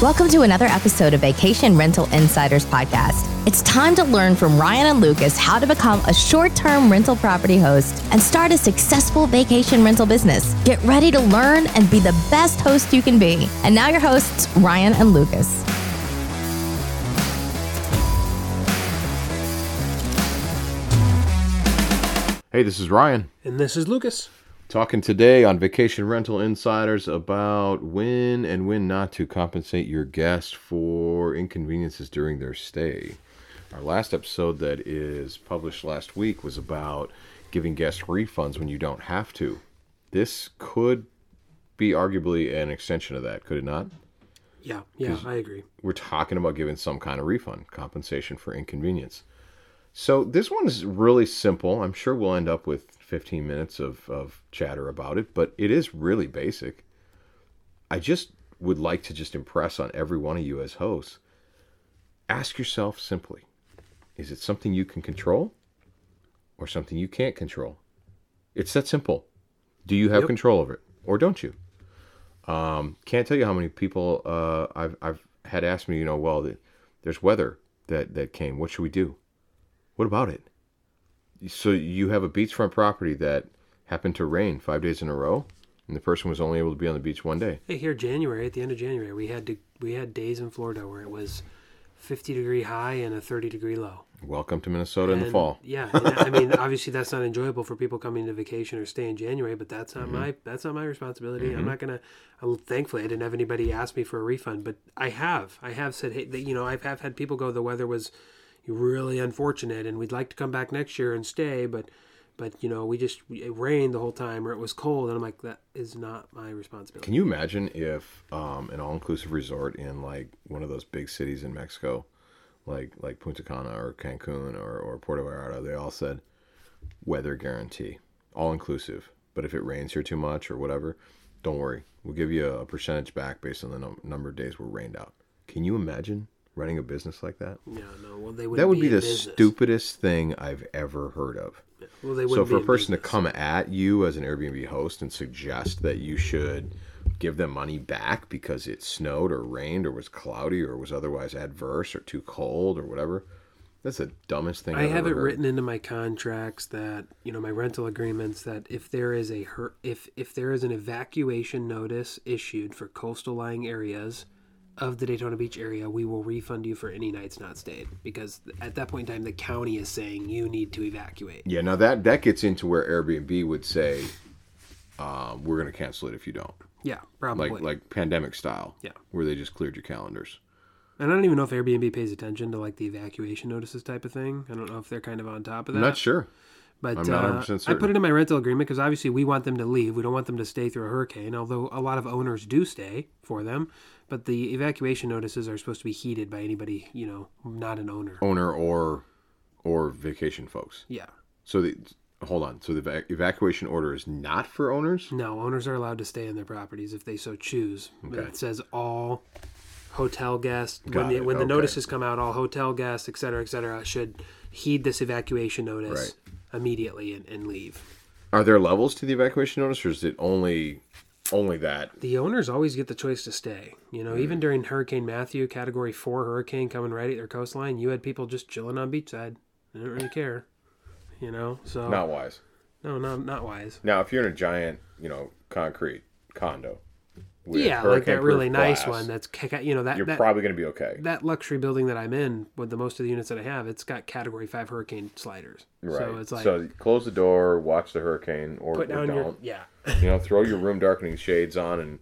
Welcome to another episode of Vacation Rental Insiders Podcast. It's time to learn from Ryan and Lucas how to become a short term rental property host and start a successful vacation rental business. Get ready to learn and be the best host you can be. And now, your hosts, Ryan and Lucas. Hey, this is Ryan. And this is Lucas. Talking today on Vacation Rental Insiders about when and when not to compensate your guest for inconveniences during their stay. Our last episode that is published last week was about giving guests refunds when you don't have to. This could be arguably an extension of that, could it not? Yeah, yeah, I agree. We're talking about giving some kind of refund, compensation for inconvenience. So this one is really simple. I'm sure we'll end up with 15 minutes of, of chatter about it, but it is really basic. I just would like to just impress on every one of you as hosts. Ask yourself simply, is it something you can control or something you can't control? It's that simple. Do you have Yep. control over it or don't you? Um, can't tell you how many people uh, I've, I've had asked me, you know, well, th- there's weather that, that came. What should we do? What about it? So you have a beachfront property that happened to rain five days in a row, and the person was only able to be on the beach one day. Hey, here January at the end of January, we had to we had days in Florida where it was 50 degree high and a 30 degree low. Welcome to Minnesota in the fall. Yeah, I mean, obviously that's not enjoyable for people coming to vacation or stay in January, but that's Mm-hmm. not my that's not my responsibility. I'm not gonna. i thankfully, I didn't have anybody ask me for a refund, but I have. I have said, hey, you know, I've have had people go. The weather was really unfortunate, and we'd like to come back next year and stay, but. But you know, we just it rained the whole time, or it was cold, and I'm like, that is not my responsibility. Can you imagine if um, an all-inclusive resort in like one of those big cities in Mexico, like like Punta Cana or Cancun or, or Puerto Vallarta, they all said weather guarantee, all-inclusive. But if it rains here too much or whatever, don't worry, we'll give you a percentage back based on the num- number of days we're rained out. Can you imagine running a business like that? Yeah, no. Well, they would. That would be in the business. stupidest thing I've ever heard of. Well, they So for be a person to come at you as an Airbnb host and suggest that you should give them money back because it snowed or rained or was cloudy or was otherwise adverse or too cold or whatever, that's the dumbest thing I I've have it heard. written into my contracts that you know my rental agreements that if there is a if if there is an evacuation notice issued for coastal lying areas of the Daytona Beach area, we will refund you for any nights not stayed because at that point in time the county is saying you need to evacuate. Yeah, now that that gets into where Airbnb would say, um, "We're going to cancel it if you don't," Yeah, probably. like like pandemic style. Yeah. where they just cleared your calendars. and I don't even know if Airbnb pays attention to like the evacuation notices type of thing. I don't know if they're kind of on top of that. I'm not sure. But I'm not uh, 100% I put it in my rental agreement because obviously we want them to leave. We don't want them to stay through a hurricane, although a lot of owners do stay for them. But the evacuation notices are supposed to be heeded by anybody, you know, not an owner. Owner or or vacation folks. Yeah. So the hold on. So the evac- evacuation order is not for owners. No, owners are allowed to stay in their properties if they so choose. okay. It says all hotel guests when Got the it, when the okay. notices come out, all hotel guests, et cetera, et cetera, should heed this evacuation notice immediately and, and leave. Are there levels to the evacuation notice, or is it only only that? the owners always get the choice to stay. You know, Mm. even during Hurricane Matthew, Category Four hurricane coming right at their coastline, you had people just chilling on beachside. They didn't really care. You know, so Not wise. no, no, not wise. Now, if you're in a giant, you know, concrete condo, yeah, like that really nice glass, one. That's you know that you're that, probably going to be okay. that luxury building that I'm in with the most of the units that I have. It's got Category Five hurricane sliders. Right. So it's like so close the door, watch the hurricane, or, put down don't. your yeah. you know, throw your room darkening shades on and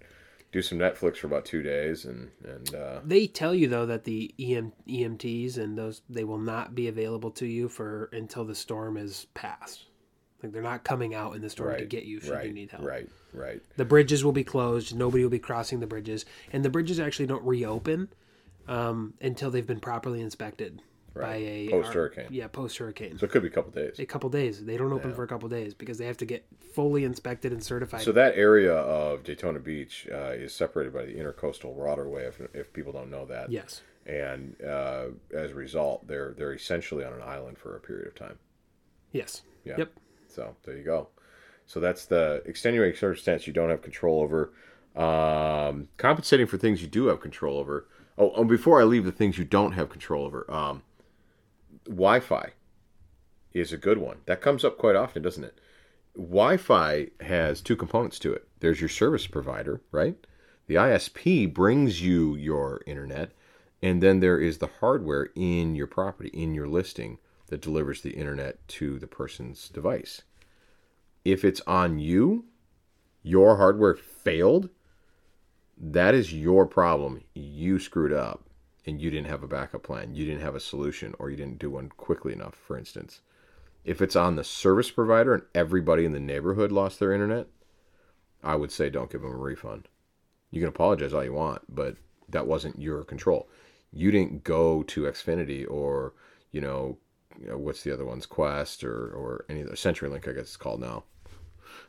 do some Netflix for about two days, and and uh, They tell you though that the EM, EMTs and those they will not be available to you for until the storm is passed. Like they're not coming out in the storm to get you should right, you need help. right, right. The bridges will be closed. Nobody will be crossing the bridges, and the bridges actually don't reopen um, until they've been properly inspected by a Post-hurricane. Yeah, post hurricane. So it could be a couple days. a couple days. They don't open for a couple days because they have to get fully inspected and certified. So that area of Daytona Beach uh, is separated by the intercoastal waterway. If, if people don't know that, yes. and uh, as a result, they're they're essentially on an island for a period of time. Yes. Yeah. Yep. So there you go. So that's the extenuating circumstance you don't have control over. Um, compensating for things you do have control over. Oh, and before I leave the things you don't have control over, um, Wi-Fi is a good one. That comes up quite often, doesn't it? Wi-Fi has two components to it. There's your service provider, right? The ISP brings you your internet, and then there is the hardware in your property, in your listing, that delivers the internet to the person's device. If it's on you, your hardware failed, that is your problem. You screwed up and you didn't have a backup plan. You didn't have a solution or you didn't do one quickly enough, for instance. If it's on the service provider and everybody in the neighborhood lost their internet, I would say don't give them a refund. You can apologize all you want, but that wasn't your control. You didn't go to Xfinity or, you know, you know what's the other ones, Qwest or, or any of the CenturyLink, I guess it's called now.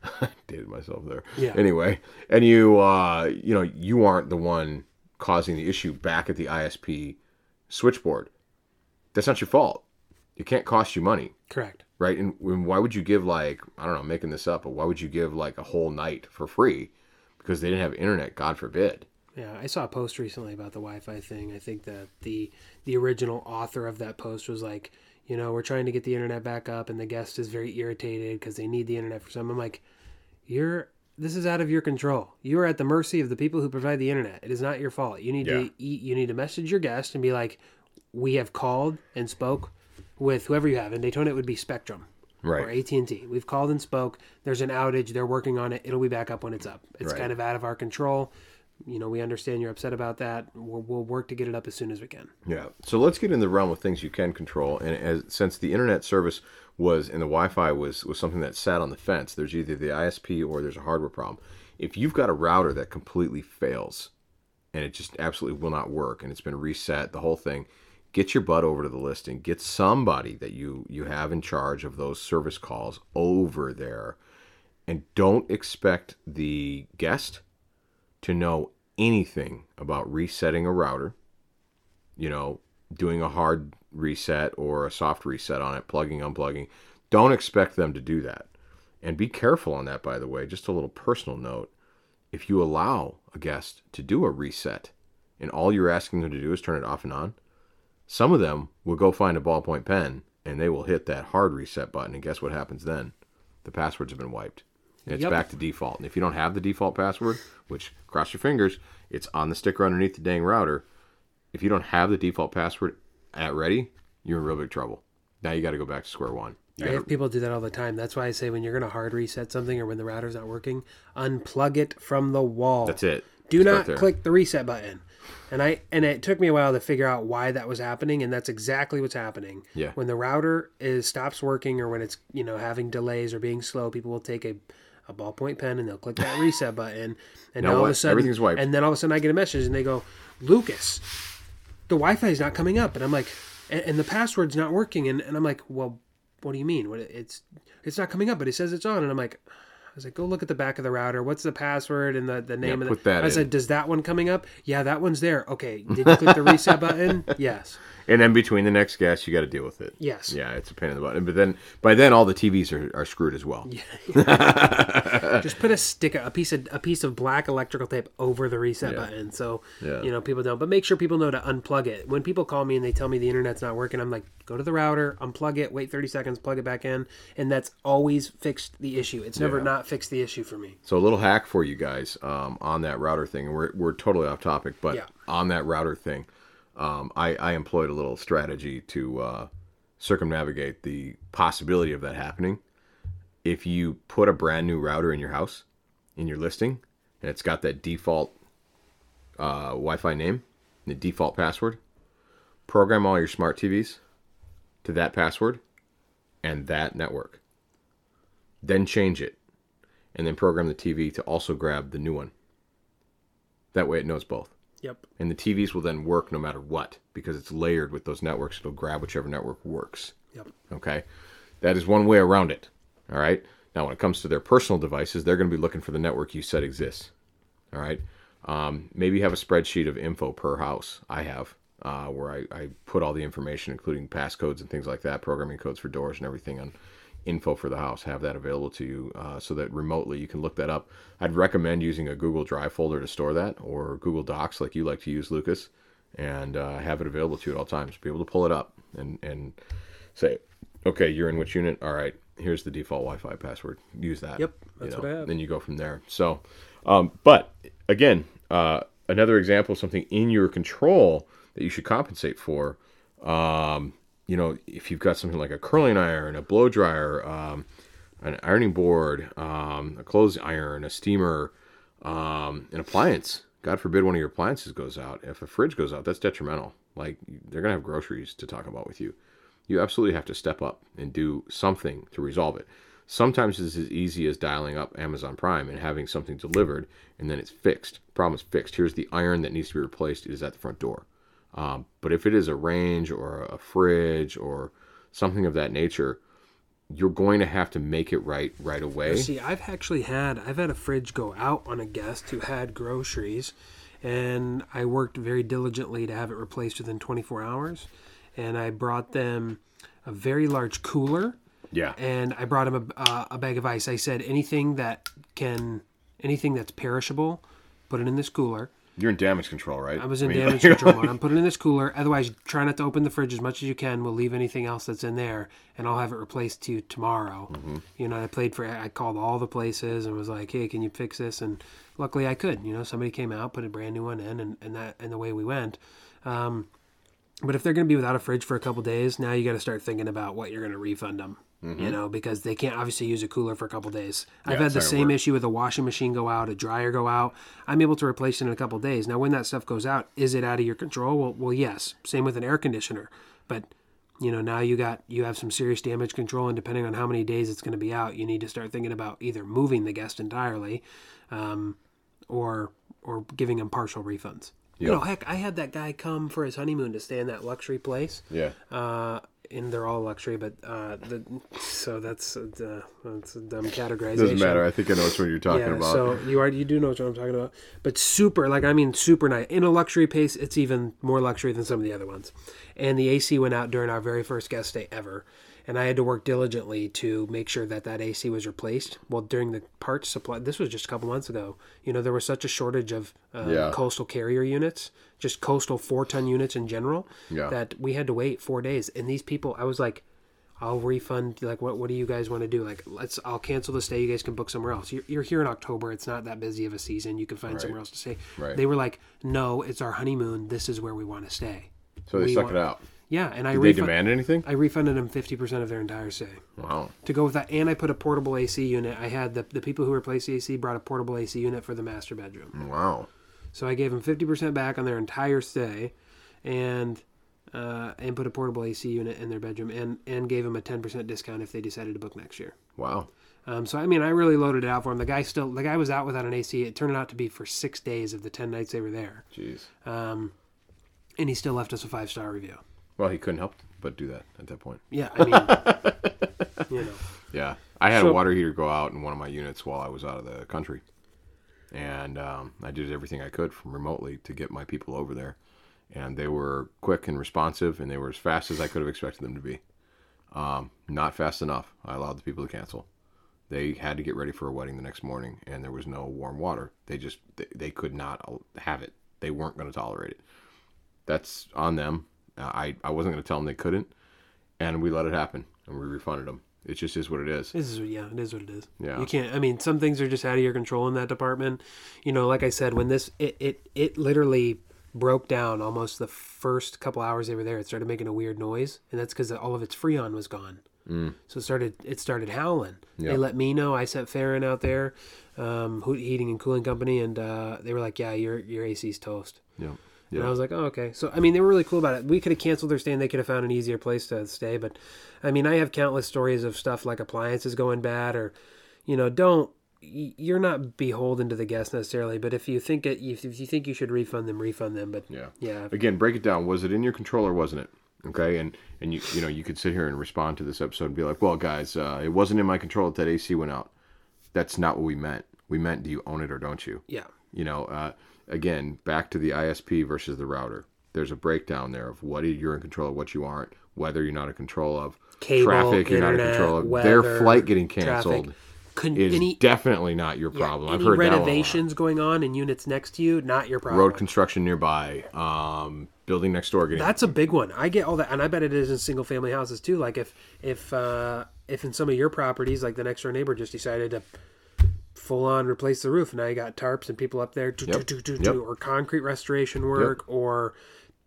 I dated myself there. Yeah. Anyway, and you, uh, you know, you aren't the one causing the issue back at the ISP switchboard. That's not your fault. It can't cost you money, Correct. right? And, and why would you give like I don't know, I'm making this up, but why would you give like a whole night for free because they didn't have internet? God forbid. Yeah, I saw a post recently about the Wi-Fi thing. I think that the the original author of that post was like, you know, we're trying to get the internet back up, and the guest is very irritated because they need the internet for something. I'm like, you're this is out of your control. You are at the mercy of the people who provide the internet. It is not your fault. You need Yeah. to eat. You need to message your guest and be like, we have called and spoke with whoever you have. In Daytona, it would be Spectrum Right. or AT and T. We've called and spoke. There's an outage. They're working on it. It'll be back up when it's up. It's Right. kind of out of our control. You know, we understand you're upset about that. We'll, we'll work to get it up as soon as we can. Yeah. So let's get in the realm of things you can control. And as since the internet service was and the Wi-Fi was was something that sat on the fence, there's either the ISP or there's a hardware problem. If you've got a router that completely fails and it just absolutely will not work and it's been reset, the whole thing, get your butt over to the listing. Get somebody that you you have in charge of those service calls over there. And don't expect the guest to know anything about resetting a router you know, doing a hard reset or a soft reset on it, plugging, unplugging. Don't expect them to do that. And be careful on that, by the way. Just a little personal note. If you allow a guest to do a reset and all you're asking them to do is turn it off and on, some of them will go find a ballpoint pen and they will hit that hard reset button. And guess what happens then? The passwords have been wiped. It's Yep. back to default. And if you don't have the default password, which cross your fingers, it's on the sticker underneath the dang router, if you don't have the default password at ready, you're in real big trouble. Now you got to go back to square one. You I have people do that all the time. That's why I say when you're going to hard reset something or when the router's not working, unplug it from the wall. that's it. Do Start not there. click the reset button. And I and it took me a while to figure out why that was happening, and that's exactly what's happening. Yeah. When the router is stops working or when it's you know having delays or being slow, people will take a a ballpoint pen and they'll click that reset button, and Now all of a sudden Everything's wiped. And then all of a sudden I get a message and they go, Lucas, the Wi-Fi is not coming up, and I'm like, and, and the password's not working, and, and I'm like, well, what do you mean? What it's it's not coming up, but it says it's on, and I'm like. I was like, go look at the back of the router. What's the password and the, the name of put that I in. said, does that one coming up? Yeah, that one's there. Okay. Did you click the reset button? Yes. And then between the next guest, you got to deal with it. Yes. Yeah, it's a pain in the butt. And but then by then, all the TVs are, are screwed as well. Yeah. Just put a stick, a piece of a piece of black electrical tape over the reset Yeah. button, so Yeah. you know people don't. But make sure people know to unplug it. When people call me and they tell me the internet's not working, I'm like, go to the router, unplug it, wait 30 seconds, plug it back in, and that's always fixed the issue. It's never not fixed the issue for me. So a little hack for you guys um, on that router thing, and we're we're totally off topic, but on that router thing, um, I, I employed a little strategy to uh, circumnavigate the possibility of that happening. If you put a brand new router in your house, in your listing, and it's got that default uh, Wi-Fi name, and the default password, program all your smart TVs to that password and that network. Then change it and then program the TV to also grab the new one. That way it knows both. Yep. And the TVs will then work no matter what because it's layered with those networks. It'll grab whichever network works. Yep. Okay. That is one way around it. All right. Now, when it comes to their personal devices, they're going to be looking for the network you said exists. All right. Um, maybe have a spreadsheet of info per house. I have, uh, where I, I put all the information, including passcodes and things like that, programming codes for doors and everything on info for the house, have that available to you uh, so that remotely you can look that up. I'd recommend using a Google Drive folder to store that or Google Docs like you like to use, Lucas, and uh, have it available to you at all times. Be able to pull it up and, and say, okay, you're in which unit? All right, here's the default Wi-Fi password. Use that. Yep, that's what I have. Then you go from there. So, um, but again, uh, another example of something in your control that you should compensate for. Um, you know, if you've got something like a curling iron, a blow dryer, um, an ironing board, um, a clothes iron, a steamer, um, an appliance. God forbid one of your appliances goes out. If a fridge goes out, that's detrimental. Like they're gonna have groceries to talk about with you. You absolutely have to step up and do something to resolve it. Sometimes it's as easy as dialing up Amazon Prime and having something delivered, and then it's fixed. Problem is fixed. Here's the iron that needs to be replaced. It is at the front door. Um, but if it is a range or a fridge or something of that nature, you're going to have to make it right right away. See, I've actually had I've had a fridge go out on a guest who had groceries, and I worked very diligently to have it replaced within 24 hours, and I brought them a very large cooler, Yeah. and I brought him a, uh, a bag of ice. I said anything that can anything that's perishable, put it in this cooler. You're in damage control, right? I was in mean, damage control mode. I'm putting it in this cooler. Otherwise, try not to open the fridge as much as you can. We'll leave anything else that's in there, and I'll have it replaced to you tomorrow. Mm-hmm. You know, I played for. I called all the places and was like, "Hey, can you fix this?" And luckily, I could. You know, somebody came out, put a brand new one in, and, and that and the way we went. Um, but if they're going to be without a fridge for a couple days, now you got to start thinking about what you're going to refund them. You know, because they can't obviously use a cooler for a couple days. I've had the same issue with a washing machine go out, a dryer go out. I'm able to replace it in a couple days. Now, when that stuff goes out, is it out of your control? Well, well, yes. Same with an air conditioner, but you know now you got you have some serious damage control, and depending on how many days it's going to be out, you need to start thinking about either moving the guest entirely, um, or or giving them partial refunds. You know, heck, I had that guy come for his honeymoon to stay in that luxury place Yeah. uh, and they're all luxury, but uh, the, so that's uh, that's a dumb categorization. Doesn't matter. I think I know what you're talking Yeah, about. so you are you do know what I'm talking about, but super like I mean super nice in a luxury pace. It's even more luxury than some of the other ones, and the AC went out during our very first guest stay ever, and I had to work diligently to make sure that that AC was replaced. Well, during the parts supply, this was just a couple months ago. You know there was such a shortage of uh, Yeah. coastal carrier units, just coastal four ton units in general, Yeah. that we had to wait four days. And these people, I was like, I'll refund. Like, what what do you guys want to do? Like, let's. I'll cancel the stay. You guys can book somewhere else. You're, you're here in October. It's not that busy of a season. You can find somewhere else to stay. Right. They were like, no, it's our honeymoon. This is where we want to stay. so they we stuck want- it out. Yeah, and I Did they refund, demand anything? I refunded them fifty percent of their entire stay Wow. to go with that. And I put a portable AC unit. I had the the people who replaced the AC brought a portable AC unit for the master bedroom. Wow. So I gave them fifty percent back on their entire stay, and uh, and put a portable AC unit in their bedroom, and and gave them a ten percent discount if they decided to book next year. Wow. Um, so I mean, I really loaded it out for him. The guy still, the guy was out without an AC. It turned out to be for six days of the ten nights they were there, Jeez. um, and he still left us a five star review. Well, he couldn't help but do that at that point. Yeah, I mean, you know, Yeah. I had So- a water heater go out in one of my units while I was out of the country. And um, I did everything I could from remotely to get my people over there. And they were quick and responsive, and they were as fast as I could have expected them to be. Um, not fast enough. I allowed the people to cancel. They had to get ready for a wedding the next morning, and there was no warm water. They just they, they could not have it. They weren't going to tolerate it. That's on them. I I wasn't going to tell them they couldn't, and we let it happen, and we refunded them. It just is what it is. this is yeah, it is what it is. Yeah. you can't. I mean, some things are just out of your control in that department. You know, like I said, when this it it it literally broke down almost the first couple hours they were there. It started making a weird noise, and that's because all of its freon was gone. So it started it started howling. Yeah. They let me know. I sent Farron out there, um, Heating and Cooling Company, and uh, they were like, "Yeah, your your AC's toast." Yeah. And I was like, oh, okay. So, I mean, they were really cool about it. We could have canceled their stay and they could have found an easier place to stay. But, I mean, I have countless stories of stuff like appliances going bad or, you know, don't, you're not beholden to the guest necessarily. But if you think it, if you think you should refund them, refund them. But, Yeah. yeah. Again, break it down. Was it in your control or wasn't it? Okay, and and you you know you could sit here and respond to this episode and be like, well, guys, uh, it wasn't in my control that that AC went out. That's not what we meant. We meant, do you own it or don't you? Yeah. You know, uh, again, back to the ISP versus the router. there's a breakdown there of what you're in control of, what you aren't, whether you're not in control of, Cable, traffic you're not in control of, weather, their flight getting traffic. canceled Con- is any definitely not your yeah, problem. I've any heard that one a renovations going on in units next to you, not your problem. road construction nearby, um, building next door getting That's a big one. I get all that, and I bet it is in single family houses too. Like if if uh, if in some of your properties, like the next door neighbor just decided to full on replace the roof, and now you got tarps and people up there, do, Yep. do, do, do, Yep. or concrete restoration work, or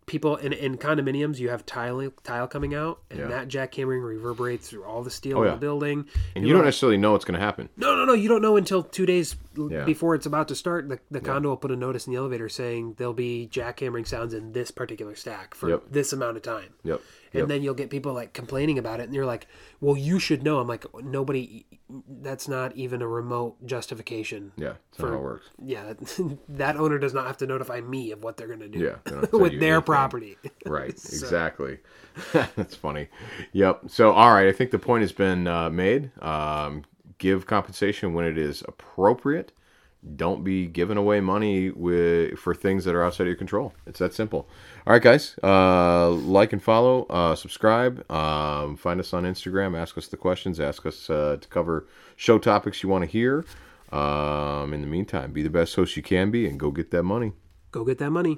people in, in condominiums, you have tile tile coming out, and Yeah. that jackhammering reverberates through all the steel Oh, in yeah. the building. and you don't necessarily know what's going to happen. No, no, no. You don't know until two days Yeah. before it's about to start. The, the condo will put a notice in the elevator saying there'll be jackhammering sounds in this particular stack for Yep. this amount of time. Yep. And Yep. then you'll get people like complaining about it, and you're like, "Well, you should know." I'm like, "Nobody. That's not even a remote justification." yeah, not how it works. Yeah, that owner does not have to notify me of what they're going to do. Yeah, they don't tell with their anything. property. Right, exactly. That's funny. Yep. So, all right, I think the point has been uh, made. Um, give compensation when it is appropriate. Don't be giving away money with for things that are outside of your control. It's that simple. All right, guys. Uh, like and follow. Uh, subscribe. Um, find us on Instagram. Ask us the questions. Ask us uh, to cover show topics you want to hear. Um, in the meantime, be the best host you can be and go get that money. Go get that money.